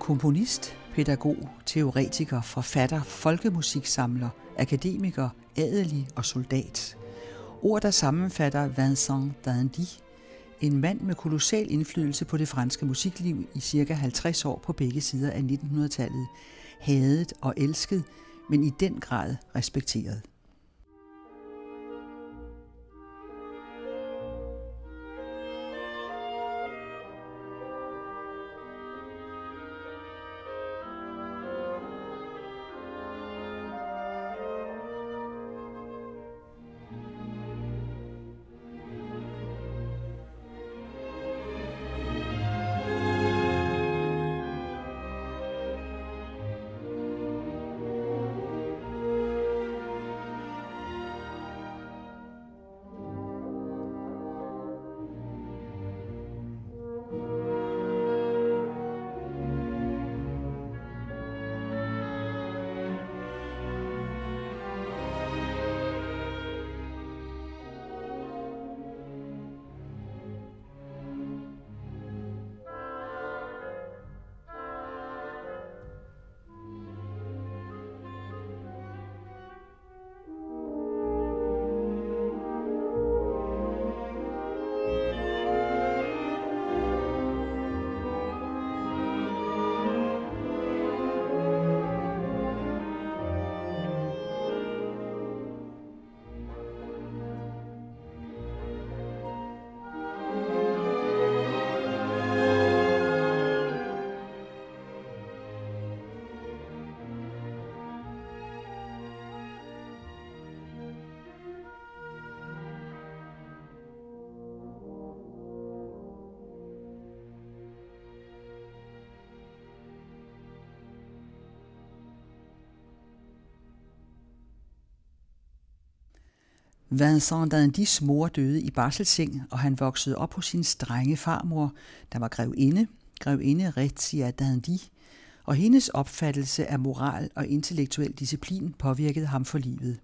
Komponist, pædagog, teoretiker, forfatter, folkemusiksamler, akademiker, adelig og soldat. Ord, der sammenfatter Vincent Dandy, en mand med kolossal indflydelse på det franske musikliv i cirka 50 år på begge sider af 1900-tallet, hadet og elsket, men i den grad respekteret. Vincent Dandis mor døde i barselseng, og han voksede op hos sin strenge farmor, der var grevinde, grevinde Retia Dandy, og hendes opfattelse af moral og intellektuel disciplin påvirkede ham for livet.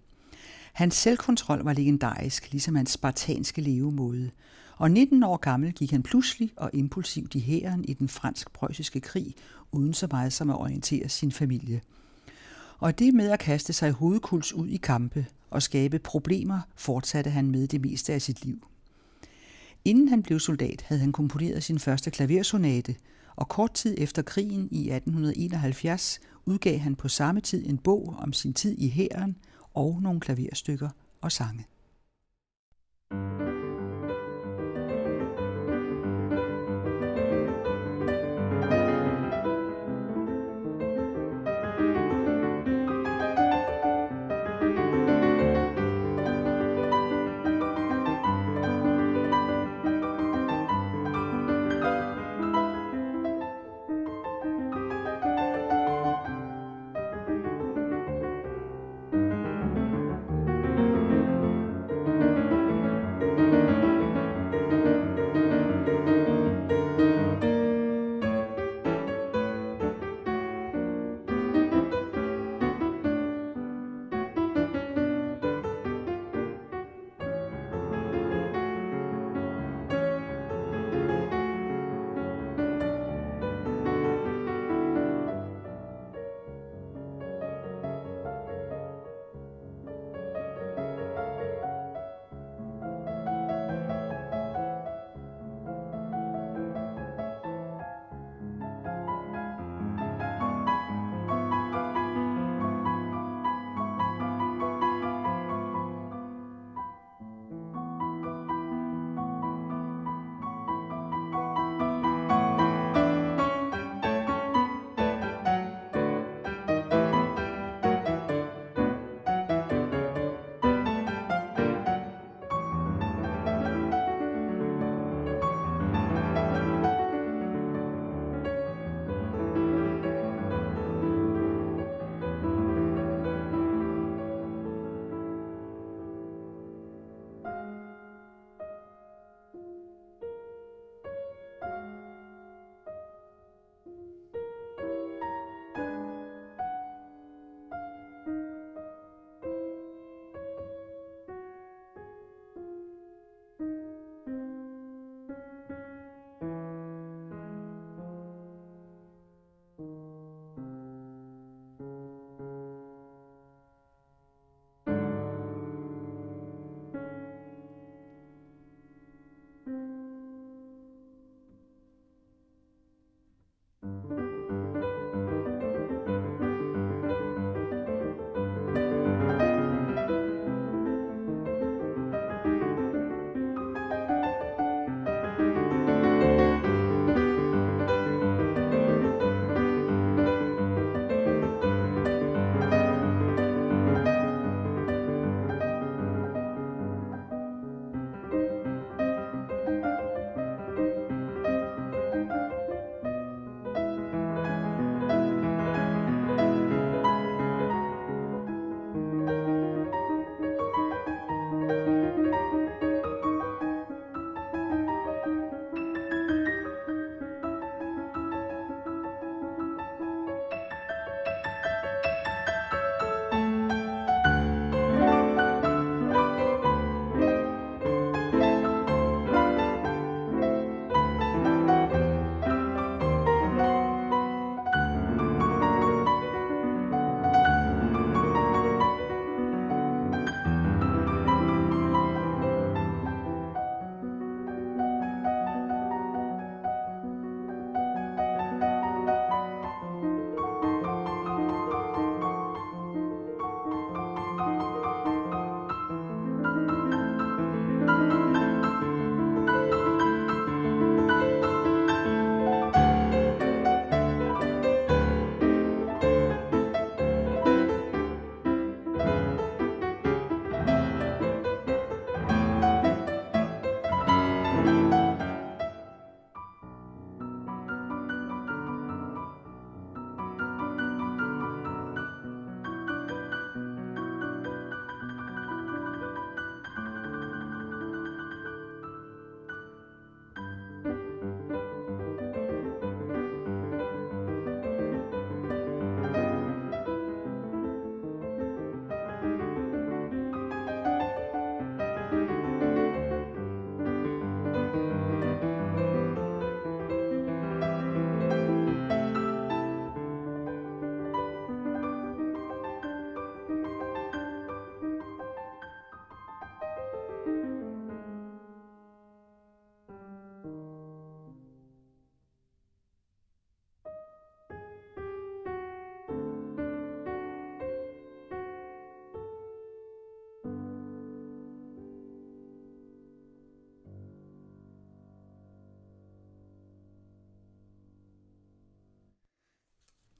Hans selvkontrol var legendarisk, ligesom hans spartanske levemåde, og 19 år gammel gik han pludselig og impulsivt i hæren i den fransk-preussiske krig, uden så meget som at orientere sin familie. Og det med at kaste sig hovedkuls ud i kampe, og skabe problemer fortsatte han med det meste af sit liv. Inden han blev soldat, havde han komponeret sin første klaversonate, og kort tid efter krigen i 1871 udgav han på samme tid en bog om sin tid i hæren og nogle klaverstykker og sange.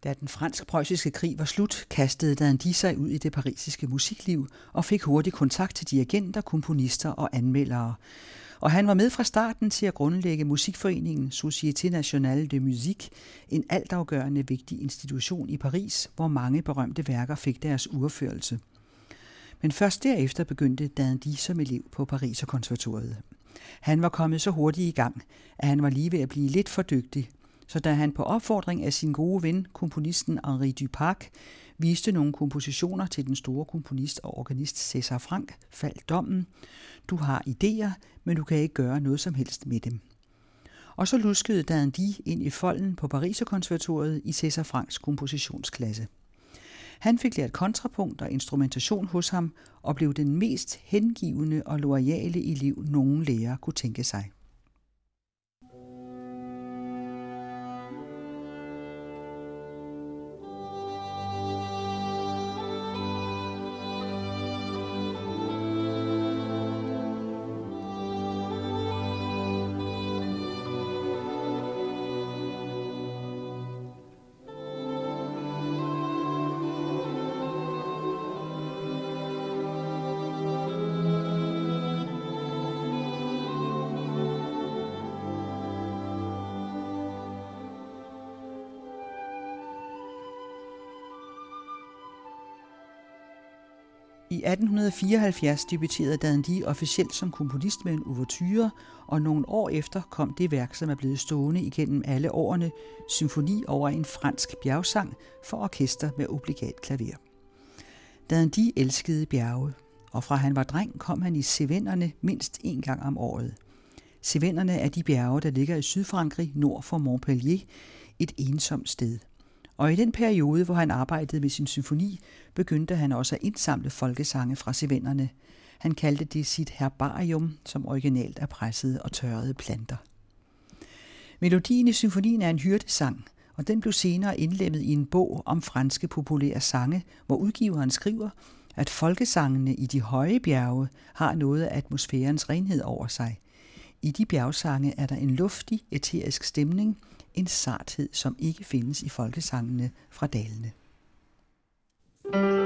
Da den fransk-preussiske krig var slut, kastede Dandy sig ud i det parisiske musikliv og fik hurtigt kontakt til dirigenter, komponister og anmeldere. Og han var med fra starten til at grundlægge musikforeningen Société Nationale de Musique, en altafgørende vigtig institution i Paris, hvor mange berømte værker fik deres urførelse. Men først derefter begyndte Dandy som elev på Paris og konservatoriet. Han var kommet så hurtigt i gang, at han var lige ved at blive lidt for dygtig, så da han på opfordring af sin gode ven, komponisten Henri Dupac, viste nogle kompositioner til den store komponist og organist César Frank, faldt dommen. Du har idéer, men du kan ikke gøre noget som helst med dem. Og så luskede Dandy ind i folden på Pariserkonservatoriet i César Franks kompositionsklasse. Han fik lært kontrapunkt og instrumentation hos ham og blev den mest hengivende og loyale elev, nogen lærer kunne tænke sig. I 1874 debuterede Dandy officielt som komponist med en ouverture, og nogle år efter kom det værk, som er blevet stående igennem alle årene, symfoni over en fransk bjergsang for orkester med obligat klaver. Dandy elskede bjerge, og fra han var dreng kom han i Cévennerne mindst en gang om året. Cévennerne er de bjerge, der ligger i Sydfrankrig nord for Montpellier, et ensomt sted – og i den periode, hvor han arbejdede med sin symfoni, begyndte han også at indsamle folkesange fra sevennerne. Han kaldte det sit herbarium, som originalt er pressede og tørrede planter. Melodien i symfonien er en hyrdesang, og den blev senere indlemmet i en bog om franske populære sange, hvor udgiveren skriver, at folkesangene i de høje bjerge har noget af atmosfærens renhed over sig. I de bjergsange er der en luftig, eterisk stemning, en sarthed, som ikke findes i folkesangene fra dalene. De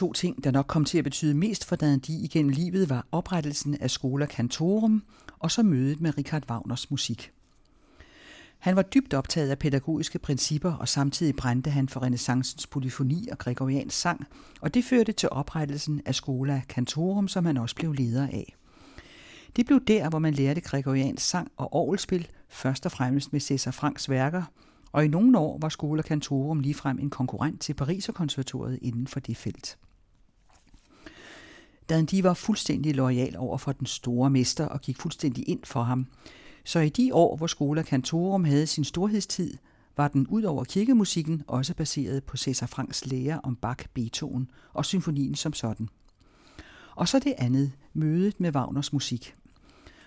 to ting, der nok kom til at betyde mest for Dandi igennem livet, var oprettelsen af Skola Cantorum og så mødet med Richard Wagners musik. Han var dybt optaget af pædagogiske principper, og samtidig brændte han for renaissancens polyfoni og gregoriansk sang, og det førte til oprettelsen af Skola Cantorum, som han også blev leder af. Det blev der, hvor man lærte gregoriansk sang og orgelspil, først og fremmest med Cæsar Franks værker, og i nogle år var Skola Cantorum ligefrem en konkurrent til Pariserkonservatoriet inden for det felt de var fuldstændig lojal over for den store mester og gik fuldstændig ind for ham. Så i de år, hvor Skola Cantorum havde sin storhedstid, var den ud over kirkemusikken også baseret på Cæsar Franks lære om Bach, Beethoven og symfonien som sådan. Og så det andet, mødet med Wagners musik.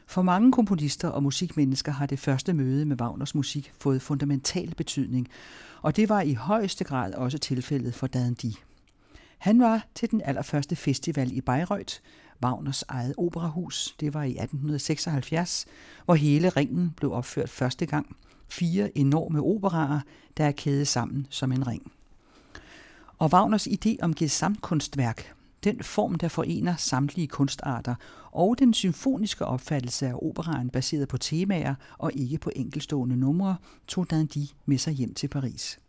For mange komponister og musikmennesker har det første møde med Wagners musik fået fundamental betydning, og det var i højeste grad også tilfældet for Dandy. Han var til den allerførste festival i Bayreuth, Wagners eget operahus. Det var i 1876, hvor hele ringen blev opført første gang. Fire enorme operaer, der er kædet sammen som en ring. Og Wagners idé om gesamtkunstværk, den form, der forener samtlige kunstarter, og den symfoniske opfattelse af operaen baseret på temaer og ikke på enkelstående numre, tog Dandy med sig hjem til Paris.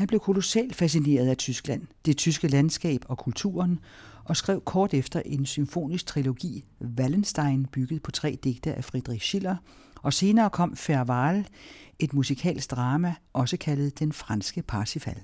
Han blev kolossalt fascineret af Tyskland, det tyske landskab og kulturen, og skrev kort efter en symfonisk trilogi, Wallenstein, bygget på tre digte af Friedrich Schiller, og senere kom Ferval, et musikalsk drama, også kaldet Den franske Parsifal.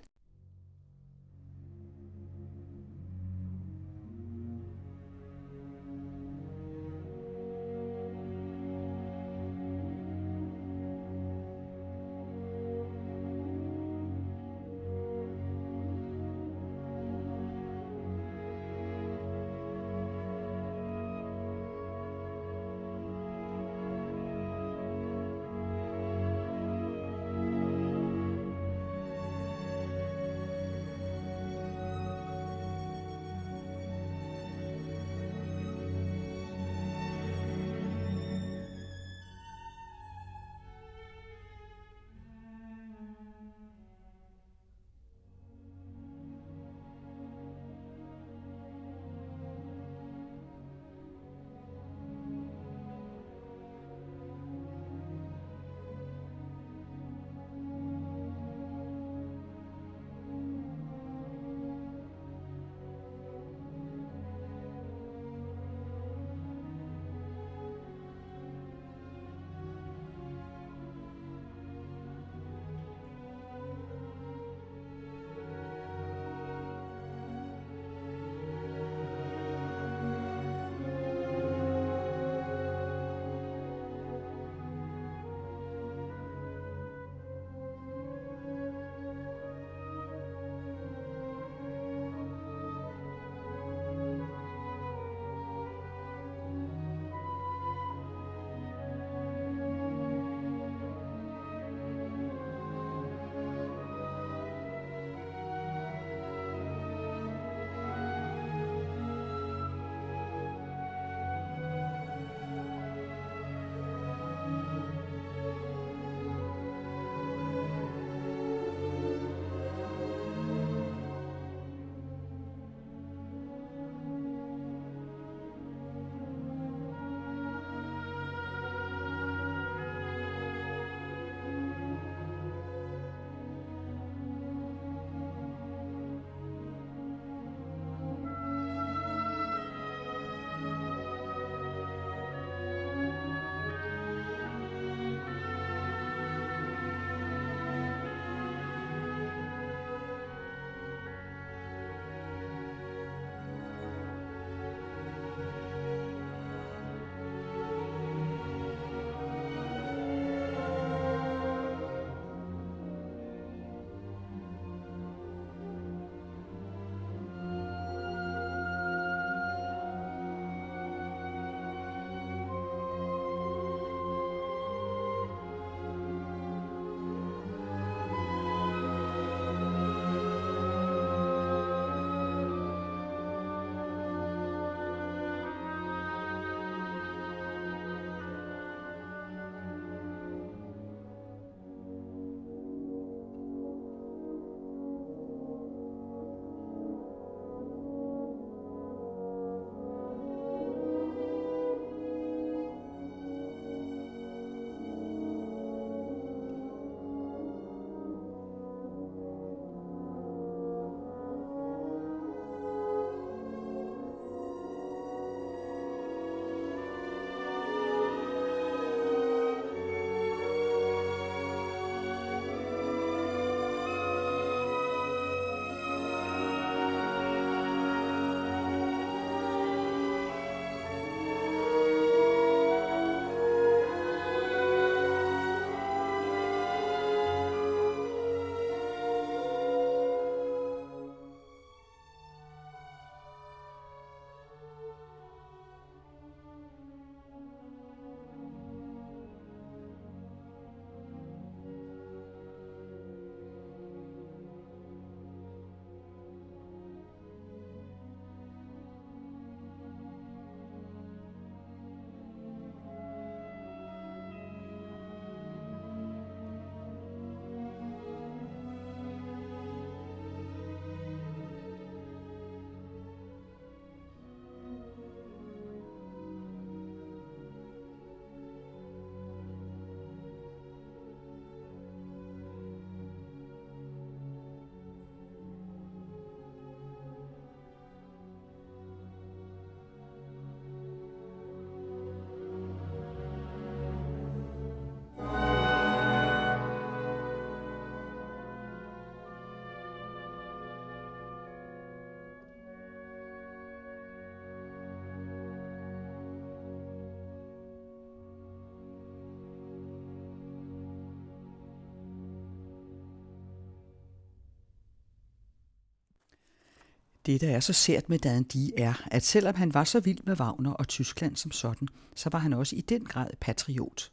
Det, der er så sært med Dandy, er, at selvom han var så vild med Wagner og Tyskland som sådan, så var han også i den grad patriot.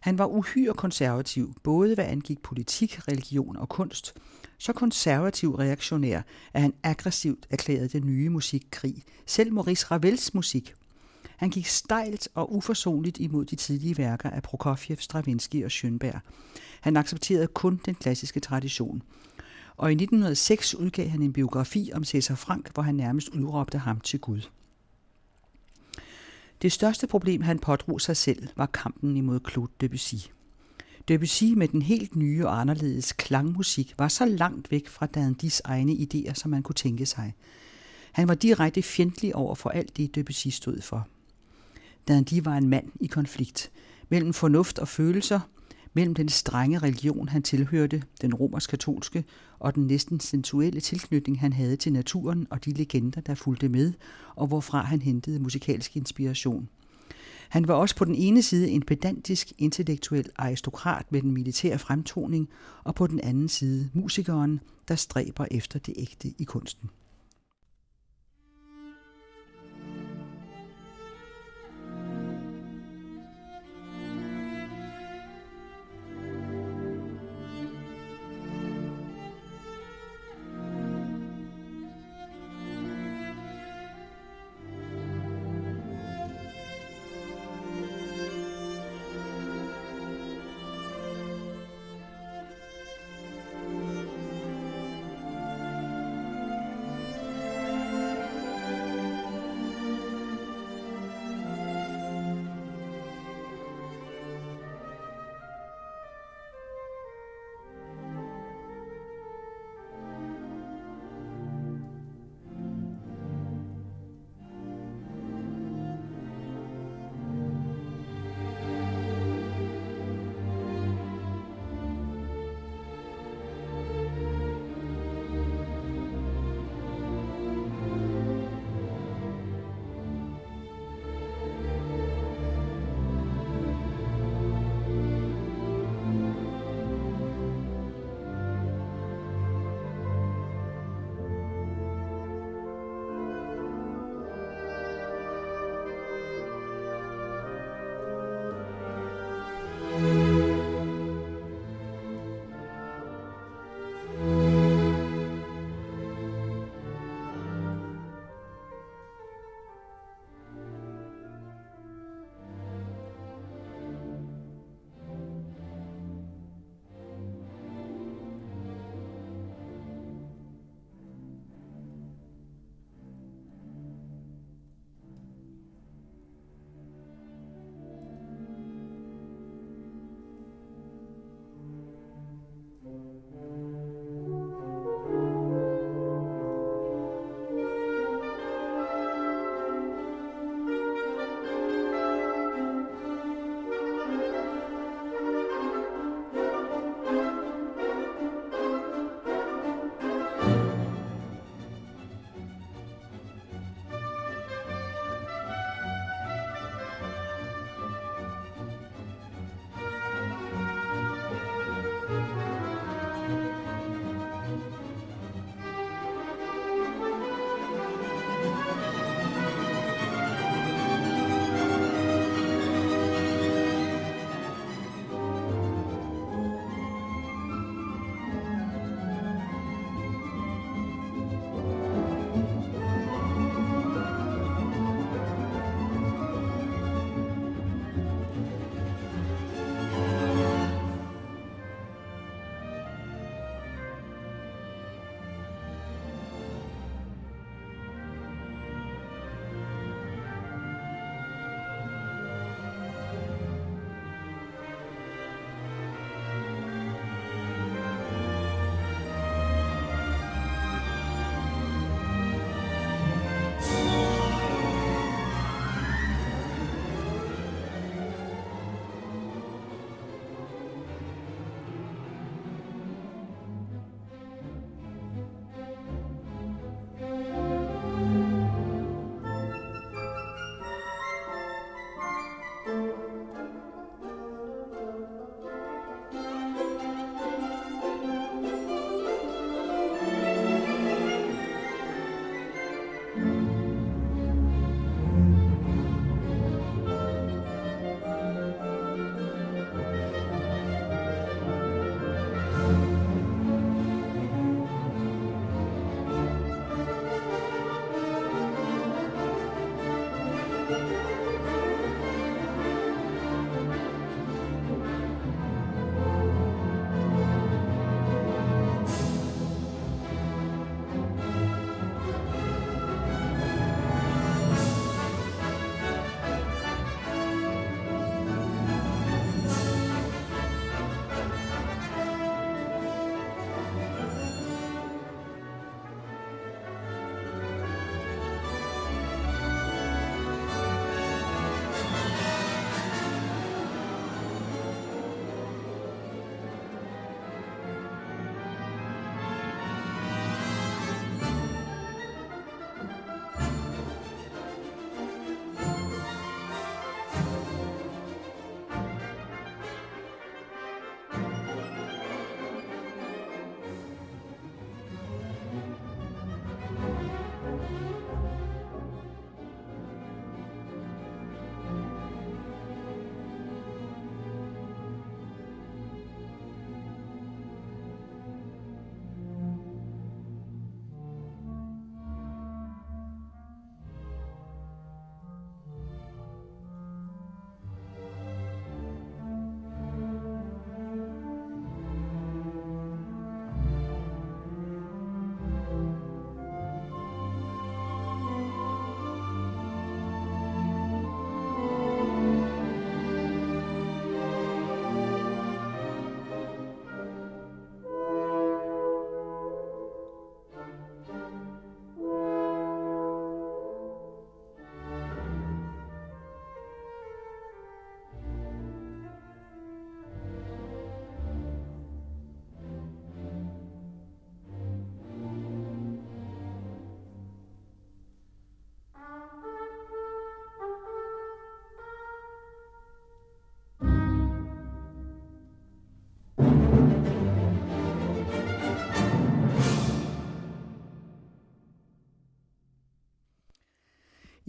Han var uhyre konservativ, både hvad angik politik, religion og kunst, så konservativ reaktionær, at han aggressivt erklærede den nye musikkrig, selv Maurice Ravels musik. Han gik stejlt og uforsonligt imod de tidlige værker af Prokofjev, Stravinsky og Schönberg. Han accepterede kun den klassiske tradition – og i 1906 udgav han en biografi om Cæsar Frank, hvor han nærmest udråbte ham til Gud. Det største problem, han pådrog sig selv, var kampen imod Claude Debussy. Debussy med den helt nye og anderledes klangmusik var så langt væk fra Dandys egne idéer, som man kunne tænke sig. Han var direkte fjendtlig over for alt det, Debussy stod for. Dandy var en mand i konflikt mellem fornuft og følelser – mellem den strenge religion, han tilhørte, den romersk-katolske, og den næsten sensuelle tilknytning, han havde til naturen og de legender, der fulgte med, og hvorfra han hentede musikalsk inspiration. Han var også på den ene side en pedantisk, intellektuel aristokrat med den militære fremtoning, og på den anden side musikeren, der stræber efter det ægte i kunsten.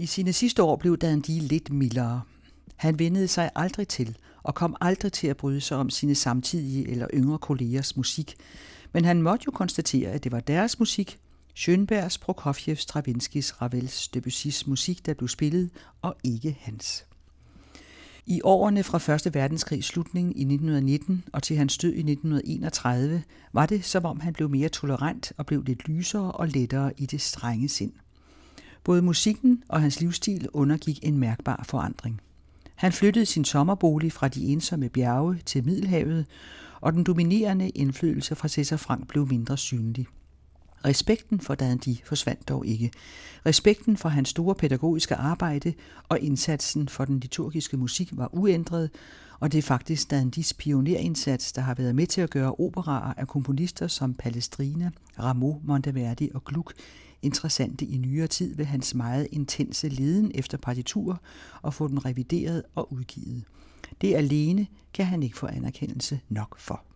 I sine sidste år blev Dandy lidt mildere. Han vendede sig aldrig til og kom aldrig til at bryde sig om sine samtidige eller yngre kollegers musik, men han måtte jo konstatere, at det var deres musik, Schönbergs, Prokofjevs, Stravinskis, Ravels, Debussys musik, der blev spillet, og ikke hans. I årene fra 1. verdenskrig slutningen i 1919 og til hans død i 1931 var det, som om han blev mere tolerant og blev lidt lysere og lettere i det strenge sind. Både musikken og hans livsstil undergik en mærkbar forandring. Han flyttede sin sommerbolig fra de ensomme bjerge til Middelhavet, og den dominerende indflydelse fra Cæsar Frank blev mindre synlig. Respekten for Dandy forsvandt dog ikke. Respekten for hans store pædagogiske arbejde og indsatsen for den liturgiske musik var uændret, og det er faktisk Dandys pionerindsats, der har været med til at gøre operaer af komponister som Palestrina, Rameau, Monteverdi og Gluck interessante i nyere tid ved hans meget intense leden efter partiturer og få den revideret og udgivet. Det alene kan han ikke få anerkendelse nok for.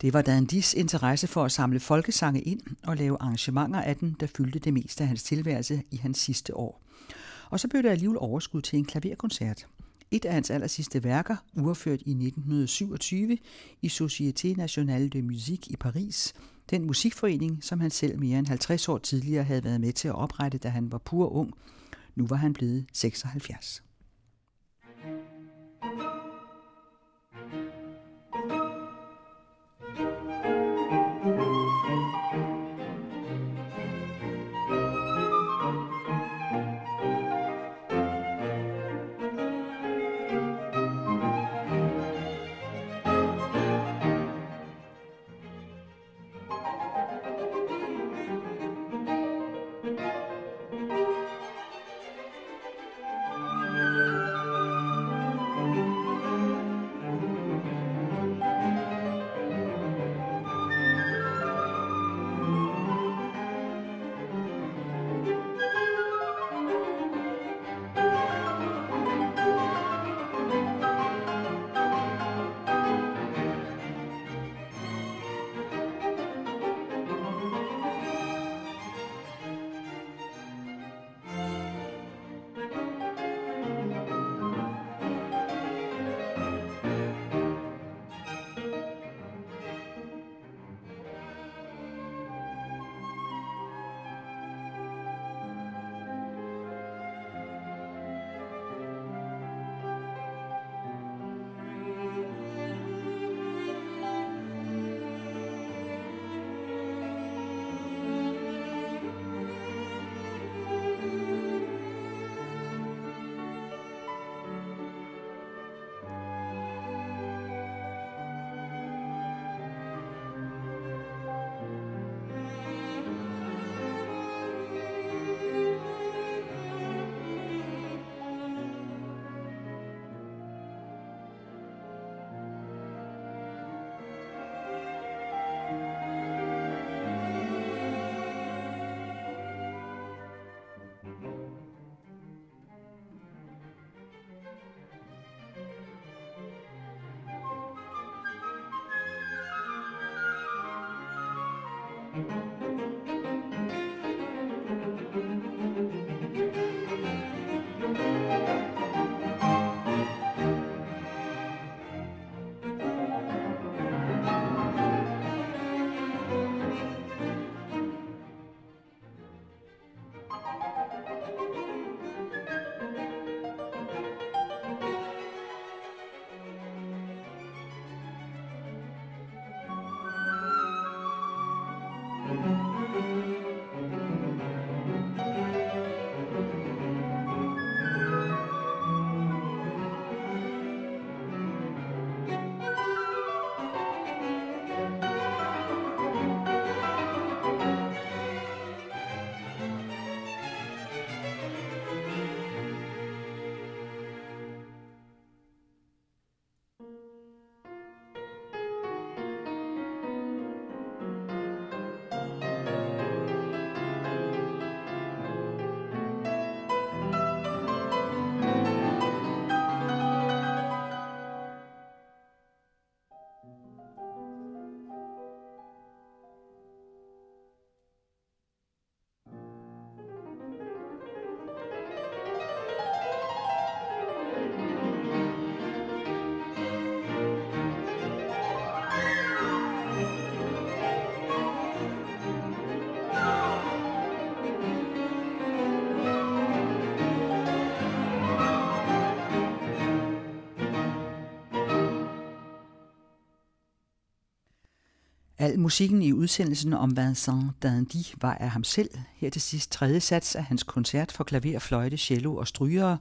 Det var Dandis interesse for at samle folkesange ind og lave arrangementer af den, der fyldte det meste af hans tilværelse i hans sidste år. Og så blev der alligevel overskud til en klaverkoncert. Et af hans aller sidste værker, uafført i 1927 i Société Nationale de Musique i Paris, den musikforening, som han selv mere end 50 år tidligere havde været med til at oprette, da han var pur ung. Nu var han blevet 76. Al musikken i udsendelsen om Vincent Dandy var af ham selv. Her til sidst tredje sats af hans koncert for klaver, fløjte, cello og strygere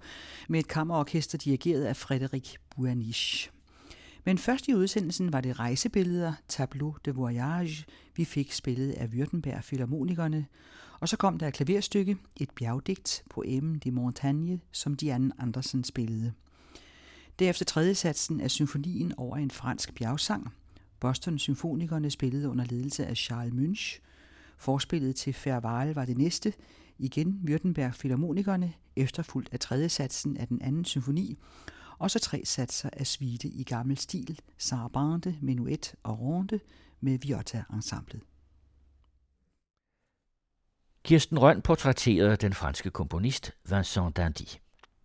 med et kammerorkester dirigeret af Frederik Buaniche. Men først i udsendelsen var det rejsebilleder, tableau de voyage, vi fik spillet af Württemberg Philharmonikerne, og så kom der et klaverstykke, et bjergdigt, Poème de Montagne, som Diane Andersen spillede. Derefter tredje satsen af symfonien over en fransk bjergsang. Boston Symfonikerne spillede under ledelse af Charles Münch. Forspillet til Farewell var det næste, igen Württemberg Philharmonikerne, efterfulgt af tredje satsen af den anden symfoni, og så tre satser af suite i gammel stil, sarabande, menuet og ronde med Viotta-ensemblet. Kirsten Røn portrætterede den franske komponist Vincent Dandy.